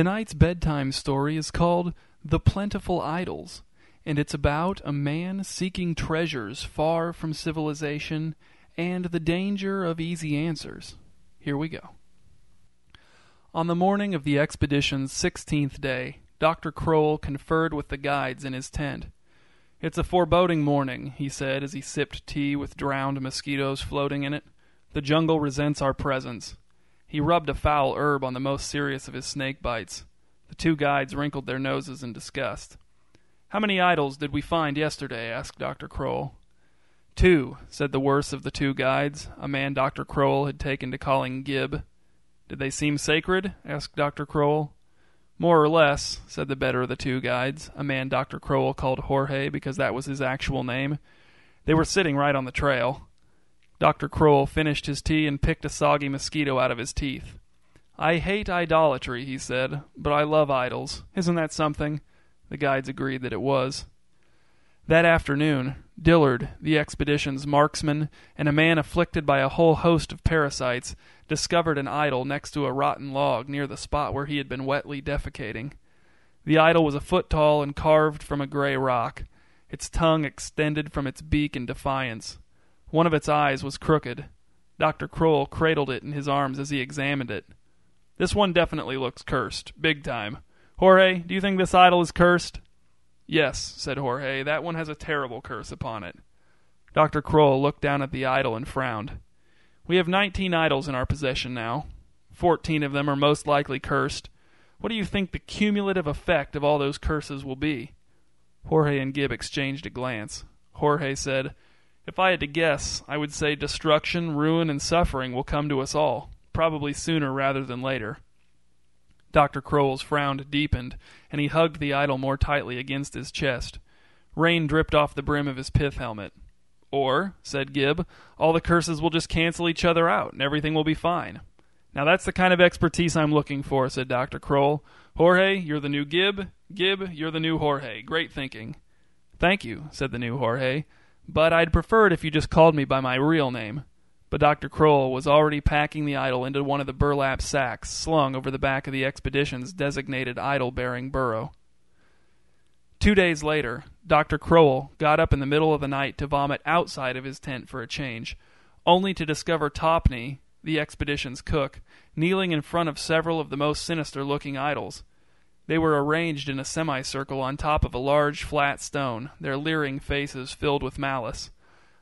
Tonight's bedtime story is called The Plentiful Idols, and it's about a man seeking treasures far from civilization and the danger of easy answers. Here we go. On the morning of the expedition's sixteenth day, Dr. Crowell conferred with the guides in his tent. It's a foreboding morning, he said as he sipped tea with drowned mosquitoes floating in it. The jungle resents our presence. He rubbed a foul herb on the most serious of his snake bites. The two guides wrinkled their noses in disgust. How many idols did we find yesterday? asked Dr. Crowell. Two, said the worst of the two guides, a man Dr. Crowell had taken to calling Gib. Did they seem sacred? asked Dr. Crowell. More or less, said the better of the two guides, a man Dr. Crowell called Jorge because that was his actual name. They were sitting right on the trail. Dr. Crowell finished his tea and picked a soggy mosquito out of his teeth. I hate idolatry, he said, but I love idols. Isn't that something? The guides agreed that it was. That afternoon, Dillard, the expedition's marksman, and a man afflicted by a whole host of parasites, discovered an idol next to a rotten log near the spot where he had been wetly defecating. The idol was a foot tall and carved from a gray rock. Its tongue extended from its beak in defiance. One of its eyes was crooked. Dr. Crowell cradled it in his arms as he examined it. This one definitely looks cursed, big time. Jorge, do you think this idol is cursed? Yes, said Jorge, that one has a terrible curse upon it. Dr. Crowell looked down at the idol and frowned. We have nineteen idols in our possession now. Fourteen of them are most likely cursed. What do you think the cumulative effect of all those curses will be? Jorge and Gib exchanged a glance. Jorge said, if I had to guess, I would say destruction, ruin, and suffering will come to us all, probably sooner rather than later. Dr. Crowell's frown deepened, and he hugged the idol more tightly against his chest. Rain dripped off the brim of his pith helmet. Or, said Gib, all the curses will just cancel each other out, and everything will be fine. Now that's the kind of expertise I'm looking for, said Dr. Crowell. Jorge, you're the new Gib. Gib, you're the new Jorge. Great thinking. Thank you, said the new Jorge but I'd prefer it if you just called me by my real name. But Dr. Crowell was already packing the idol into one of the burlap sacks slung over the back of the expedition's designated idol bearing burro. Two days later, Dr. Crowell got up in the middle of the night to vomit outside of his tent for a change, only to discover Topney, the expedition's cook, kneeling in front of several of the most sinister looking idols. They were arranged in a semicircle on top of a large flat stone, their leering faces filled with malice.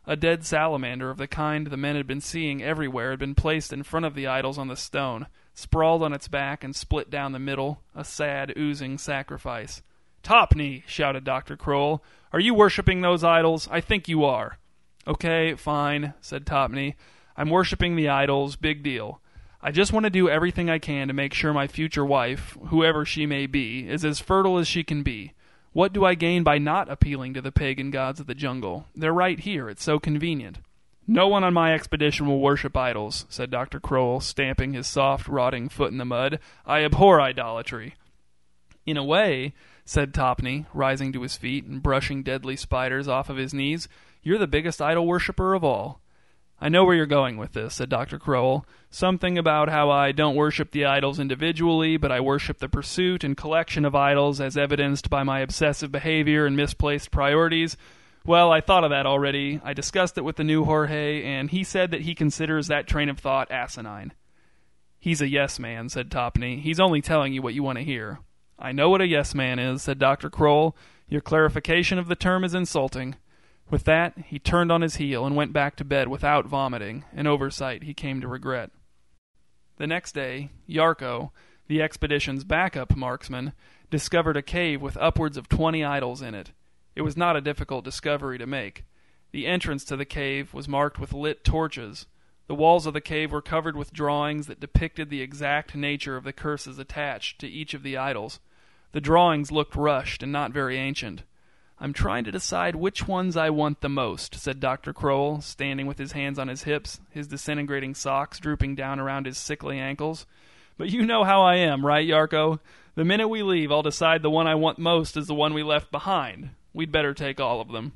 A dead salamander of the kind the men had been seeing everywhere had been placed in front of the idols on the stone, sprawled on its back and split down the middle, a sad, oozing sacrifice. Topney! shouted Dr. Crowell. Are you worshipping those idols? I think you are. Okay, fine, said Topney. I'm worshipping the idols, big deal. I just want to do everything I can to make sure my future wife, whoever she may be, is as fertile as she can be. What do I gain by not appealing to the pagan gods of the jungle? They're right here. It's so convenient. No one on my expedition will worship idols, said Dr. Crowell, stamping his soft, rotting foot in the mud. I abhor idolatry. In a way, said Topney, rising to his feet and brushing deadly spiders off of his knees, you're the biggest idol worshipper of all. I know where you're going with this, said Dr. Crowell. Something about how I don't worship the idols individually, but I worship the pursuit and collection of idols as evidenced by my obsessive behavior and misplaced priorities. Well, I thought of that already. I discussed it with the new Jorge, and he said that he considers that train of thought asinine. He's a yes man, said Topney. He's only telling you what you want to hear. I know what a yes man is, said Dr. Crowell. Your clarification of the term is insulting. With that, he turned on his heel and went back to bed without vomiting, an oversight he came to regret. The next day, Yarko, the expedition's backup marksman, discovered a cave with upwards of twenty idols in it. It was not a difficult discovery to make. The entrance to the cave was marked with lit torches. The walls of the cave were covered with drawings that depicted the exact nature of the curses attached to each of the idols. The drawings looked rushed and not very ancient. I'm trying to decide which ones I want the most, said Dr. Crowell, standing with his hands on his hips, his disintegrating socks drooping down around his sickly ankles. But you know how I am, right, Yarko? The minute we leave, I'll decide the one I want most is the one we left behind. We'd better take all of them.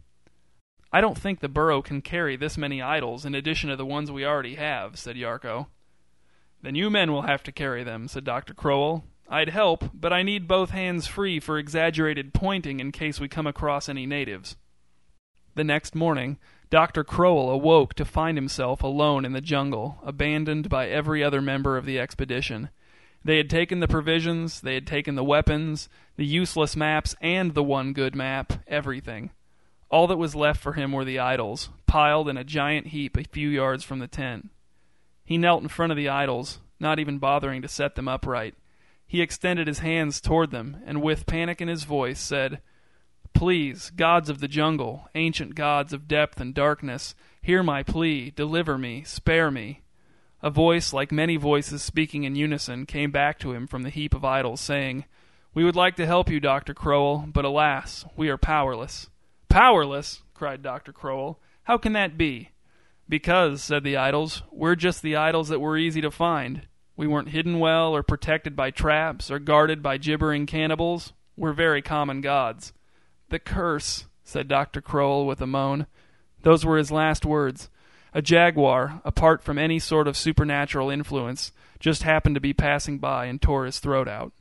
I don't think the burro can carry this many idols in addition to the ones we already have, said Yarko. Then you men will have to carry them, said Dr. Crowell. I'd help, but I need both hands free for exaggerated pointing in case we come across any natives. The next morning, Dr. Crowell awoke to find himself alone in the jungle, abandoned by every other member of the expedition. They had taken the provisions, they had taken the weapons, the useless maps, and the one good map everything. All that was left for him were the idols, piled in a giant heap a few yards from the tent. He knelt in front of the idols, not even bothering to set them upright. He extended his hands toward them, and with panic in his voice said, Please, gods of the jungle, ancient gods of depth and darkness, hear my plea, deliver me, spare me. A voice, like many voices speaking in unison, came back to him from the heap of idols, saying, We would like to help you, Dr. Crowell, but alas, we are powerless. Powerless? cried Dr. Crowell. How can that be? Because, said the idols, we're just the idols that were easy to find. We weren't hidden well, or protected by traps, or guarded by gibbering cannibals. We're very common gods. The curse, said Dr. Crowell with a moan. Those were his last words. A jaguar, apart from any sort of supernatural influence, just happened to be passing by and tore his throat out.